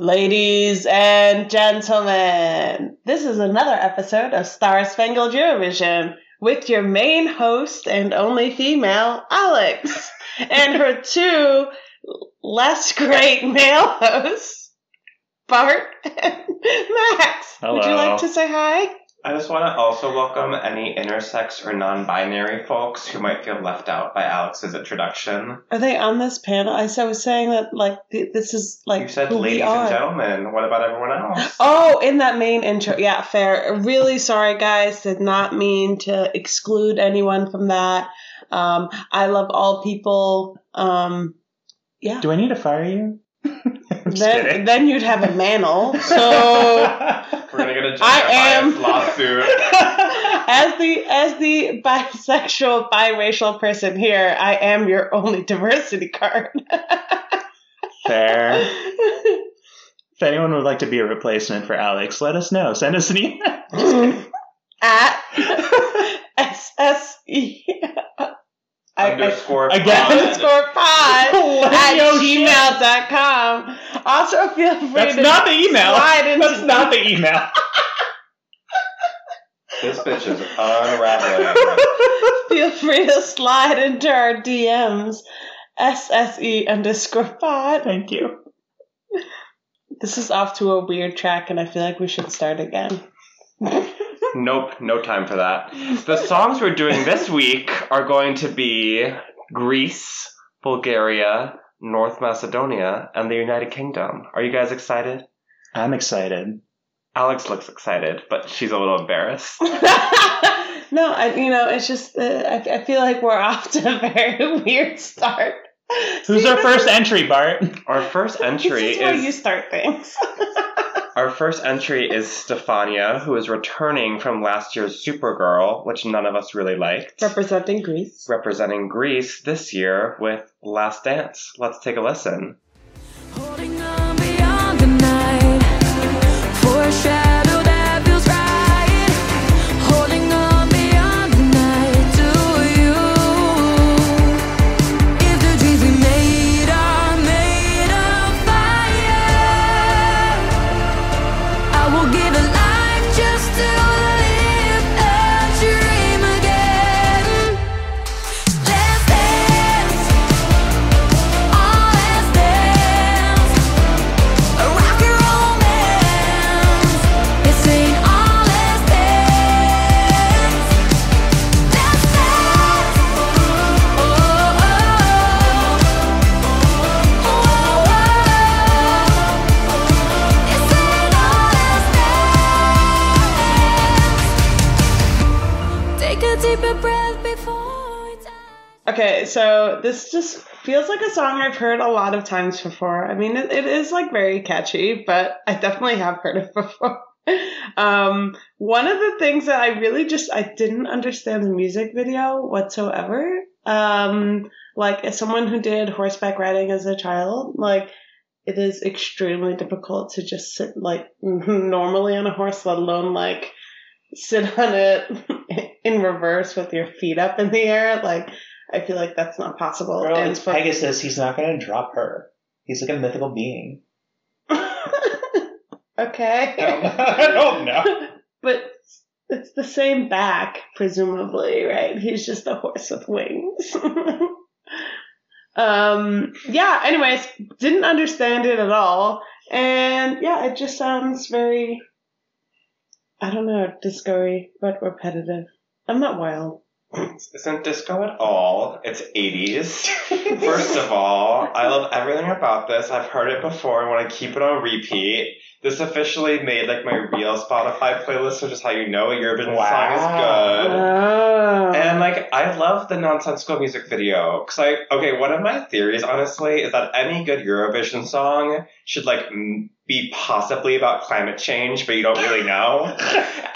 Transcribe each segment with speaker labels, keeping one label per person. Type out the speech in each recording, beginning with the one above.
Speaker 1: Ladies and gentlemen, this is another episode of Star Spangled Eurovision with your main host and only female, Alex, and her two less great male hosts, Bart and Max. Would you like to say hi?
Speaker 2: I just want to also welcome any intersex or non-binary folks who might feel left out by Alex's introduction.
Speaker 1: Are they on this panel? I was saying that like th- this is like
Speaker 2: you said
Speaker 1: who we
Speaker 2: ladies
Speaker 1: are.
Speaker 2: and gentlemen. What about everyone else?
Speaker 1: Oh, in that main intro. Yeah, fair. Really sorry, guys. Did not mean to exclude anyone from that. Um, I love all people. Um, yeah.
Speaker 3: Do I need to fire you? I'm just
Speaker 1: Then, then you'd have a mantle. So,
Speaker 2: We're gonna get a gender
Speaker 1: I am-
Speaker 2: bias lawsuit.
Speaker 1: as the as the bisexual, biracial person here, I am your only diversity card.
Speaker 3: Fair. If anyone would like to be a replacement for Alex, let us know. Send us an email.
Speaker 1: At SSE. I, I,
Speaker 2: Underscore
Speaker 3: Again?
Speaker 2: pod.
Speaker 1: underscore pod at
Speaker 3: Yo, shit.
Speaker 1: gmail.com. Also, feel free
Speaker 3: That's
Speaker 1: to
Speaker 3: not the email.
Speaker 1: slide into
Speaker 3: That's not the email.
Speaker 2: This bitch is unraveling.
Speaker 1: feel free to slide into our DMs. SSE underscore pod.
Speaker 3: Thank you.
Speaker 1: This is off to a weird track, and I feel like we should start again.
Speaker 2: Nope, no time for that. The songs we're doing this week are going to be Greece, Bulgaria, North Macedonia, and the United Kingdom. Are you guys excited?
Speaker 3: I'm excited.
Speaker 2: Alex looks excited, but she's a little embarrassed.
Speaker 1: no, I, you know, it's just uh, I, I feel like we're off to a very weird start.
Speaker 3: Who's
Speaker 1: See,
Speaker 3: our first
Speaker 1: is-
Speaker 3: entry, Bart?
Speaker 2: Our first entry
Speaker 1: This is where
Speaker 2: is
Speaker 1: you start things.
Speaker 2: Our first entry is Stefania, who is returning from last year's Supergirl, which none of us really liked.
Speaker 1: Representing Greece.
Speaker 2: Representing Greece this year with Last Dance. Let's take a listen.
Speaker 1: Okay, so this just feels like a song I've heard a lot of times before. I mean, it, it is like very catchy, but I definitely have heard it before. Um, one of the things that I really just I didn't understand the music video whatsoever. Um, like as someone who did horseback riding as a child, like it is extremely difficult to just sit like normally on a horse, let alone like sit on it in reverse with your feet up in the air. Like I feel like that's not possible.
Speaker 3: Girl,
Speaker 1: And
Speaker 3: it's
Speaker 1: for-
Speaker 3: Pegasus. He's not going to drop her. He's like a mythical being.
Speaker 1: okay.
Speaker 3: I don't know.
Speaker 1: But it's the same back, presumably, right? He's just a horse with wings. um, yeah, anyways, didn't understand it at all. And yeah, it just sounds very, I don't know, disco but repetitive. I'm not wild.
Speaker 2: Isn't disco at all. It's 80s. First of all, I love everything about this. I've heard it before. I want to keep it on repeat. This officially made like my real Spotify playlist, which is how you know a Eurovision song is good.
Speaker 1: Oh.
Speaker 2: And like, I love the nonsensical music video because I okay. One of my theories, honestly, is that any good Eurovision song should like m- be possibly about climate change, but you don't really know.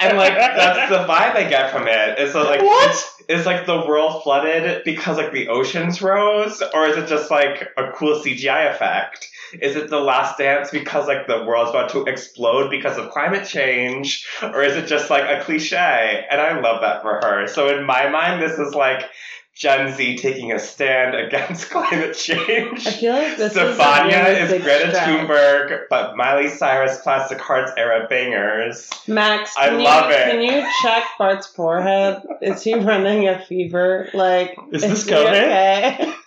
Speaker 2: and like, that's the vibe I get from it. it. Is that like
Speaker 3: What?
Speaker 2: Is like the world flooded because like the oceans rose, or is it just like a cool CGI effect? Is it the last dance because like the world's about to explode because of climate change? Or is it just like a cliche? And I love that for her. So in my mind, this is like Gen Z taking a stand against climate change.
Speaker 1: I feel like this
Speaker 2: Stefania
Speaker 1: is, a
Speaker 2: is
Speaker 1: really big
Speaker 2: Greta
Speaker 1: stretch.
Speaker 2: Thunberg, but Miley Cyrus Plastic Hearts era bangers.
Speaker 1: Max,
Speaker 2: I
Speaker 1: can you,
Speaker 2: love it.
Speaker 1: Can you check Bart's forehead? Is he running a fever? Like,
Speaker 3: Is this
Speaker 1: he
Speaker 3: COVID?
Speaker 1: Okay?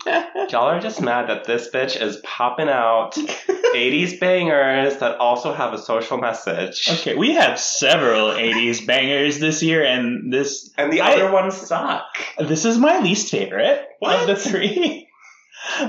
Speaker 2: Y'all are just mad that this bitch is popping out 80s bangers that also have a social message.
Speaker 3: Okay, we have several 80s bangers this year, and this
Speaker 2: And the
Speaker 3: I-
Speaker 2: other ones suck.
Speaker 3: this is my least favorite
Speaker 2: What?
Speaker 3: of the three.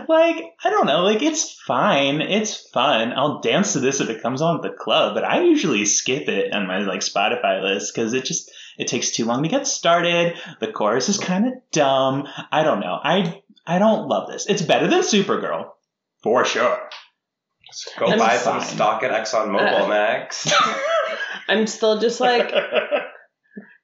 Speaker 3: like, I don't know, like it's fine, it's fun. I'll dance to this if it comes on at the club, but I usually skip it on my like Spotify list because it just it takes too long to get started. The chorus is kind of dumb. I don't know. I I don't love this. It's better than Supergirl, for sure.
Speaker 2: Go
Speaker 1: I'm
Speaker 2: buy some
Speaker 3: fine.
Speaker 2: stock at ExxonMobil,
Speaker 1: Uh,
Speaker 2: Max.
Speaker 1: I'm still just like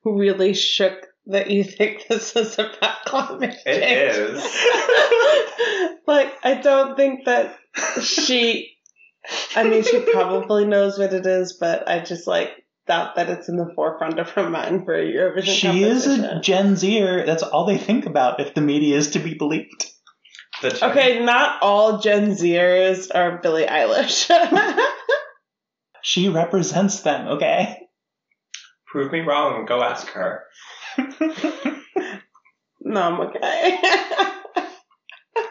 Speaker 1: really shook that you think this is about climate change.
Speaker 2: It is.
Speaker 1: like, I don't think that she. I mean, she probably knows what it is, but I just like doubt that it's in the forefront of her mind for a Eurovision
Speaker 3: she is a. Gen Zer. That's all they think about if the media is to be believed.
Speaker 1: Okay, not all Gen Zers are Billie Eilish.
Speaker 3: She represents them, okay?
Speaker 2: Prove me wrong. Go ask her.
Speaker 1: no, I'm okay.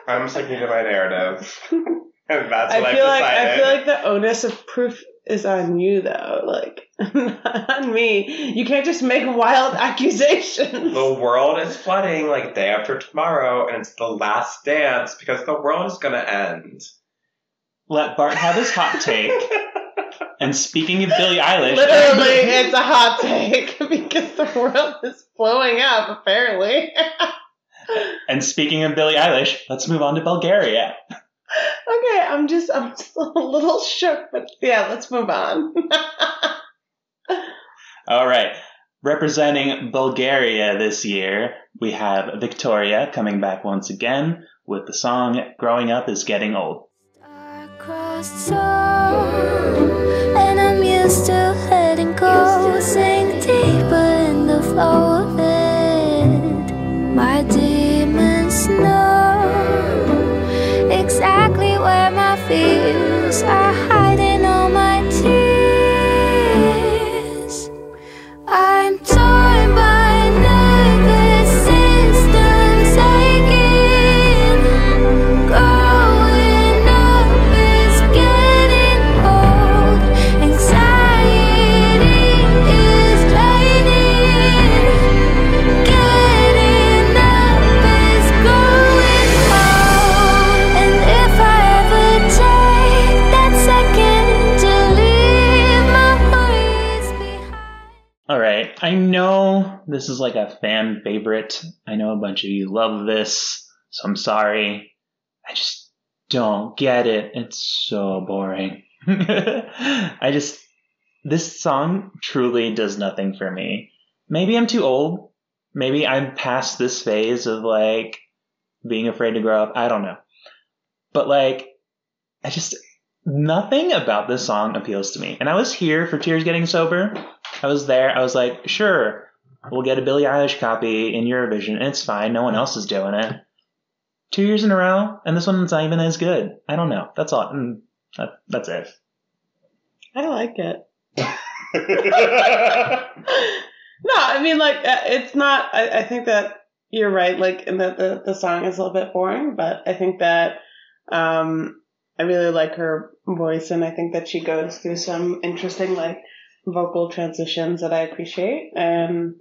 Speaker 2: I'm sticking to my narrative. And that's
Speaker 1: I
Speaker 2: what
Speaker 1: feel
Speaker 2: I've
Speaker 1: like
Speaker 2: decided.
Speaker 1: I feel like the onus of proof is on you though, like not on me. You can't just make wild accusations.
Speaker 2: the world is flooding like day after tomorrow, and it's the last dance because the world is gonna end.
Speaker 3: Let Bart have his hot take. And speaking of Billie Eilish,
Speaker 1: Literally, it's a hot take because the world is blowing up. Apparently.
Speaker 3: and speaking of Billie Eilish, let's move on to Bulgaria.
Speaker 1: okay, I'm just I'm just a little shook, but yeah, let's move on.
Speaker 3: All right. Representing Bulgaria this year, we have Victoria coming back once again with the song Growing Up is Getting Old. This is like a fan favorite. I know a bunch of you love this, so I'm sorry. I just don't get it. It's so boring. I just, this song truly does nothing for me. Maybe I'm too old. Maybe I'm past this phase of like being afraid to grow up. I don't know. But like, I just, nothing about this song appeals to me. And I was here for Tears Getting Sober. I was there. I was like, sure, we'll get a Billie Eilish copy in Eurovision, and it's fine. No one else is doing it. Two years in a row, and this one's not even as good. I don't know. That's all. Mm, that, that's it.
Speaker 1: I like it. no, I mean, like, uh, it's not. I, I think that you're right. Like, in that the, the song is a little bit boring, but I think that um, I really like her voice, and I think that she goes through some interesting, like, vocal transitions that I appreciate. And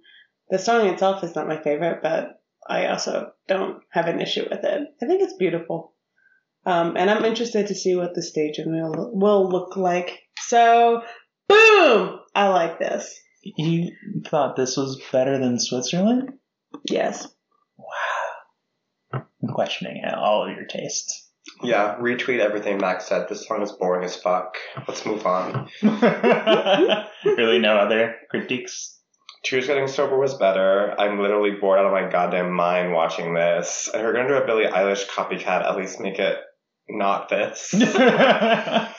Speaker 1: the song itself is not my favorite, but I also don't have an issue with it. I think it's beautiful. Um, and I'm interested to see what the staging will, will look like. So, boom! I like this.
Speaker 3: You thought this was better than Switzerland?
Speaker 1: Yes. Wow.
Speaker 3: I'm questioning all of your tastes.
Speaker 2: yeah, retweet everything Max said. This song is boring as fuck. Let's move on.
Speaker 3: really, no other critiques?
Speaker 2: Tears Getting Sober was better. I'm literally bored out of my goddamn mind watching this. If we're gonna do a Billie Eilish copycat, at least make it not this.
Speaker 3: yeah,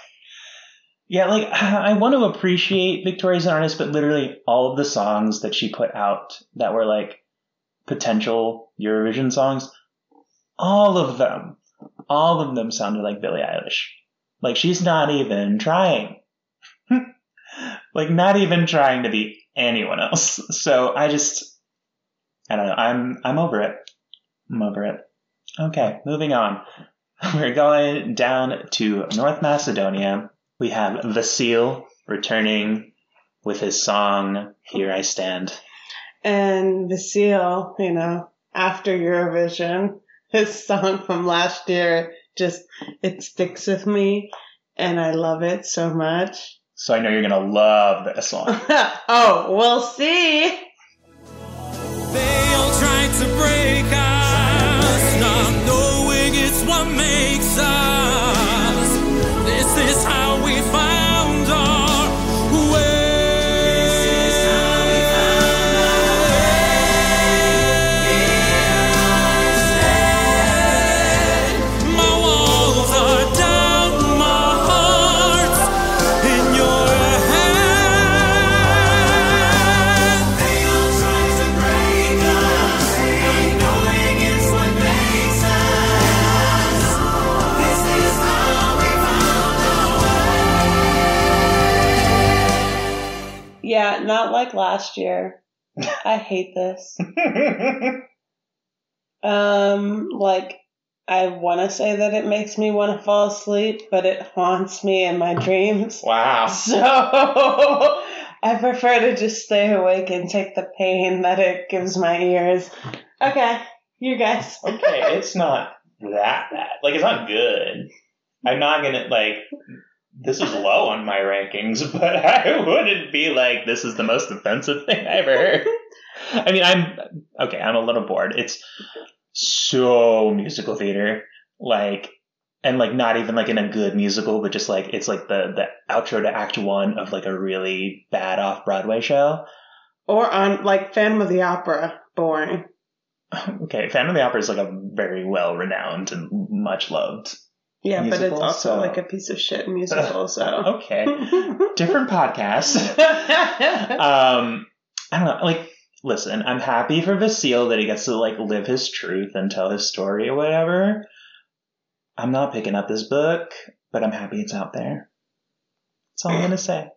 Speaker 3: like I want to appreciate Victoria's an artist, but literally all of the songs that she put out that were like potential Eurovision songs, all of them, all of them sounded like Billie Eilish. Like she's not even trying. like not even trying to be anyone else. So I just I don't know. I'm I'm over it. I'm over it. Okay, moving on. We're going down to North Macedonia. We have Vasil returning with his song Here I Stand.
Speaker 1: And Vasil, you know, after Eurovision, his song from last year just it sticks with me and I love it so much.
Speaker 3: So I know you're gonna love this one.
Speaker 1: oh, we'll see.
Speaker 4: They
Speaker 1: like last year. I hate this. Um, like I want to say that it makes me want to fall asleep, but it haunts me in my dreams.
Speaker 3: wow.
Speaker 1: So I prefer to just stay awake and take the pain that it gives my ears. Okay, you guys.
Speaker 3: Okay, it's not that bad. Like it's not good. I'm not gonna like this is low on my rankings, but I wouldn't be like this is the most offensive thing I ever heard. I mean, I'm okay. I'm a little bored. It's so musical theater, like, and like not even like in a good musical, but just like it's like the the outro to Act One of like a really bad off Broadway show.
Speaker 1: Or on like Phantom of the Opera. Boring.
Speaker 3: Okay, Phantom of the Opera is like a very well renowned and much loved.
Speaker 1: Yeah, but it's also
Speaker 3: so-
Speaker 1: like a piece of shit musical. So.
Speaker 3: Okay, different podcast. um, I don't know. Like, listen, I'm happy for Vasile that he gets to like live his truth and tell his story or whatever. I'm not picking up this book, but I'm happy it's out there. That's all I'm gonna say.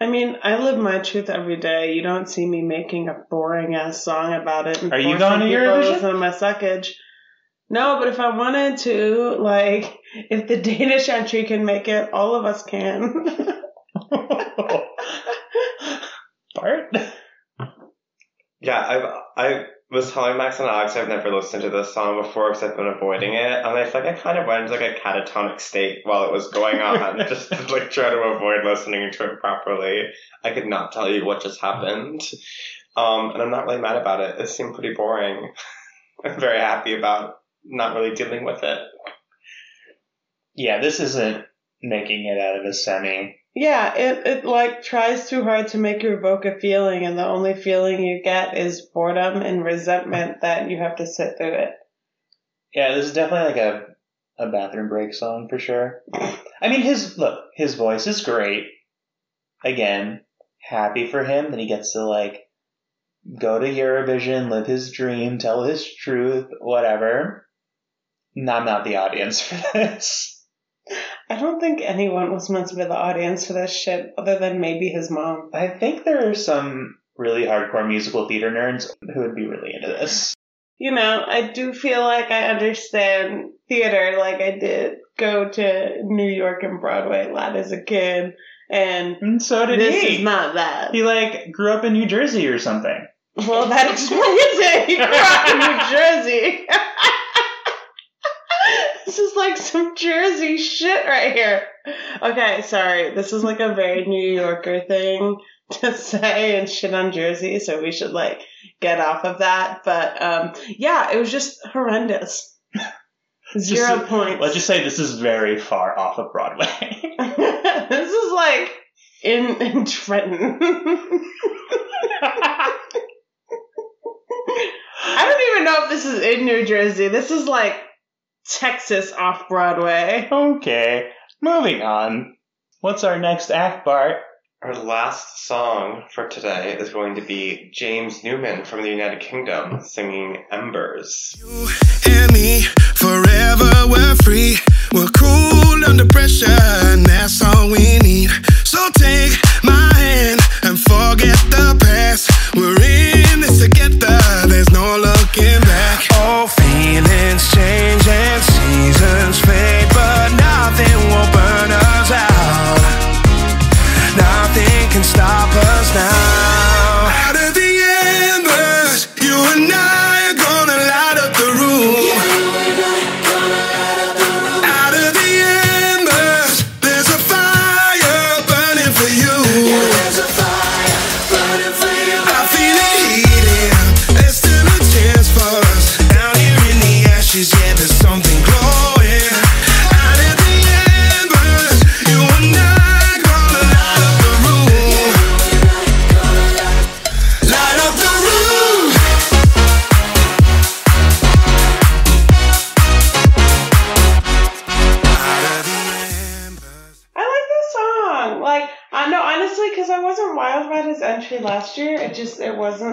Speaker 1: I mean, I live my truth every day. You don't see me making a boring ass song about it. And
Speaker 3: Are you going to Eurovision?
Speaker 1: my suckage. No, but if I wanted to, like, if the Danish entry can make it, all of us can.
Speaker 3: Bart.
Speaker 2: Yeah, I've, I was telling Max and Alex I've never listened to this song before because I've been avoiding it, and I feel like I kind of went into like a catatonic state while it was going on, just to like try to avoid listening to it properly. I could not tell you what just happened, um, and I'm not really mad about it. It seemed pretty boring. I'm very happy about not really dealing with it.
Speaker 3: Yeah, this isn't making it out of a semi.
Speaker 1: yeah, it, it, like, tries too hard to make you evoke a feeling, and the only feeling you get is boredom and resentment that you have to sit through it.
Speaker 3: Yeah, this is definitely like a a bathroom break song for sure. I mean, his look, his voice is great. Again, happy for him that he gets to like go to Eurovision, live his dream, tell his truth, whatever. No, I'm not the audience for this.
Speaker 1: I don't think anyone was meant to be the audience for this shit other than maybe his mom.
Speaker 3: I think there are some really hardcore musical theater nerds who would be really into this.
Speaker 1: You know, I do feel like I understand theater like I did go to New York and Broadway a lot as a kid. And
Speaker 3: And so did
Speaker 1: this
Speaker 3: he.
Speaker 1: is not that.
Speaker 3: he like grew up in New Jersey or something.
Speaker 1: Well, that explains it. He grew up in New Jersey. this is like some Jersey shit right here. Okay, sorry. This is like a very New Yorker thing to say and shit on Jersey, so we should like get off of that. But um, yeah, it was just horrendous. Zero
Speaker 3: Just-
Speaker 1: points.
Speaker 3: Let's just say this is very far off of Broadway.
Speaker 1: this is like in in Trenton. I don't even know if this is in New Jersey. This is like Texas off Broadway.
Speaker 3: okay, moving on. What's our next act, Bart?
Speaker 2: Our last song for today is going to be James Newman from the United Kingdom singing Embers.
Speaker 5: You and me forever we're free we're cool under pressure and that's all we need so take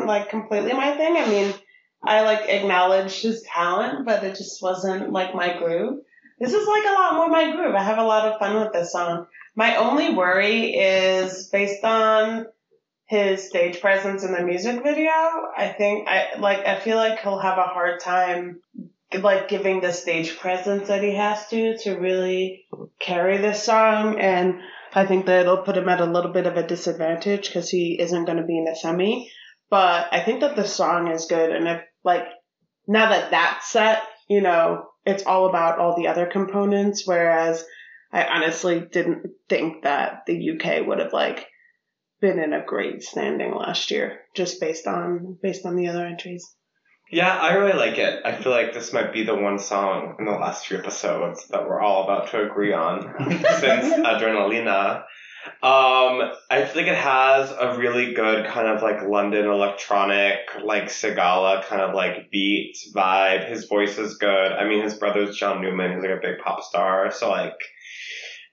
Speaker 1: wasn't like completely my thing. I mean, I like acknowledged his talent, but it just wasn't like my groove. This is like a lot more my groove. I have a lot of fun with this song. My only worry is based on his stage presence in the music video. I think I like I feel like he'll have a hard time like giving the stage presence that he has to to really carry this song and I think that it'll put him at a little bit of a disadvantage because he isn't going to be in a semi. But I think that the song is good, and if like now that that's set, you know, it's all about all the other components. Whereas I honestly didn't think that the UK would have like been in a great standing last year, just based on based on the other entries.
Speaker 2: Yeah, I really like it. I feel like this might be the one song in the last few episodes that we're all about to agree on since Adrenalina. Um, I like it has a really good kind of like London electronic, like Segala kind of like beat vibe. His voice is good. I mean, his brother's John Newman, who's like a big pop star. So like,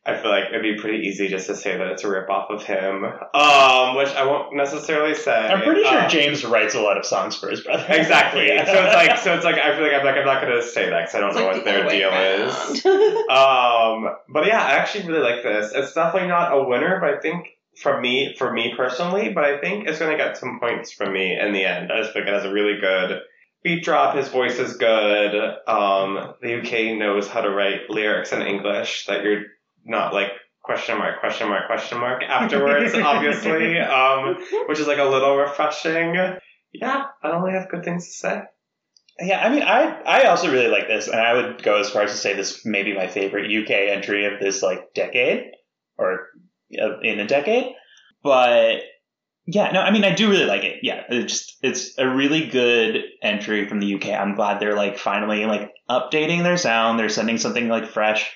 Speaker 2: I feel like it'd be pretty easy just to say that it's a rip off of him. Um, which I won't necessarily say.
Speaker 3: I'm pretty sure
Speaker 2: Um,
Speaker 3: James writes a lot of songs for his brother.
Speaker 2: Exactly.
Speaker 3: Yeah.
Speaker 2: So it's like, so it's like, I feel like I'm like, I'm not gonna say that because I don't know what their deal is. Um, but yeah, I actually really like this. It's definitely not a winner, but I think for me, for me personally, but I think it's gonna get some points from me in the end. I just think it has a really good beat drop. His voice is good. Um, the UK knows how to write lyrics in English that you're not like question mark, question mark, question mark afterwards, obviously. Um, which is like a little refreshing. Yeah, I don't really have good things to say.
Speaker 3: Yeah, I mean, I I also really like this, and I would go as far as to say this may be my favorite UK entry of this like decade or uh, in a decade. But yeah, no, I mean, I do really like it. Yeah, it just it's a really good entry from the UK. I'm glad they're like finally like updating their sound. They're sending something like fresh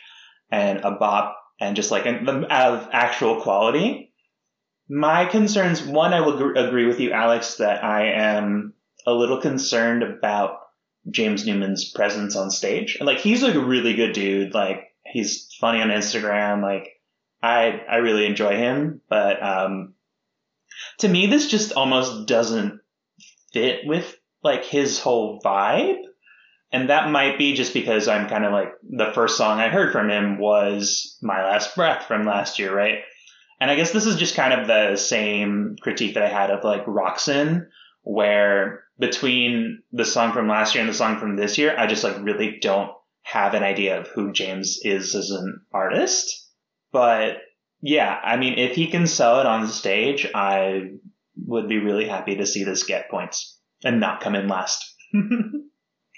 Speaker 3: and a bop and just like of actual quality. My concerns, one, I will agree with you, Alex, that I am a little concerned about James Newman's presence on stage. And like he's a really good dude. Like he's funny on Instagram. Like I I really enjoy him. But um to me this just almost doesn't fit with like his whole vibe. And that might be just because I'm kind of like the first song I heard from him was My Last Breath from last year, right? And I guess this is just kind of the same critique that I had of like Roxen, where between the song from last year and the song from this year, I just like really don't have an idea of who James is as an artist. But yeah, I mean, if he can sell it on stage, I would be really happy to see this get points and not come in last.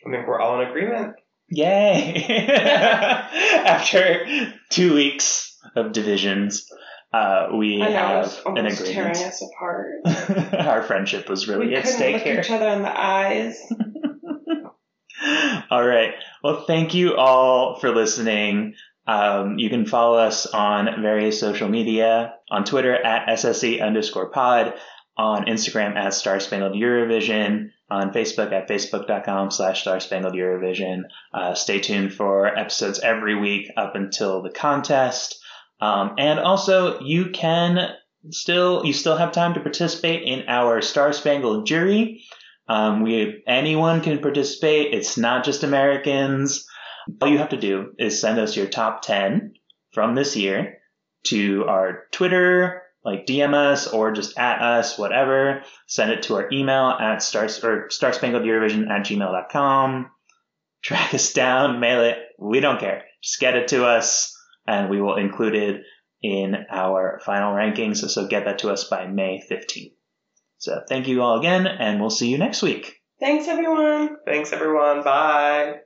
Speaker 2: I think we're all in agreement.
Speaker 3: Yay! After two weeks of divisions, uh, we
Speaker 1: I know, it
Speaker 3: have
Speaker 1: was
Speaker 3: an
Speaker 1: almost tearing
Speaker 3: agreement.
Speaker 1: us apart.
Speaker 3: Our friendship was really
Speaker 1: we
Speaker 3: at
Speaker 1: couldn't
Speaker 3: stake
Speaker 1: look
Speaker 3: here.
Speaker 1: each other in the eyes.
Speaker 3: all right. Well, thank you all for listening. Um, you can follow us on various social media on Twitter at SSE underscore pod, on Instagram at Star Spangled Eurovision, on Facebook at facebook.com slash Star Spangled Eurovision. Uh, stay tuned for episodes every week up until the contest. Um, and also, you can still, you still have time to participate in our Star Spangled Jury. Um, we anyone can participate. It's not just Americans. All you have to do is send us your top ten from this year to our Twitter, like DM us or just at us, whatever. Send it to our email at star or starspangledeurovision at gmail.com. Track us down, mail it. We don't care. Just get it to us and we will include it in our final rankings. So get that to us by May 15th. So thank you all again and we'll see you next week.
Speaker 1: Thanks, everyone.
Speaker 2: Thanks, everyone. Bye.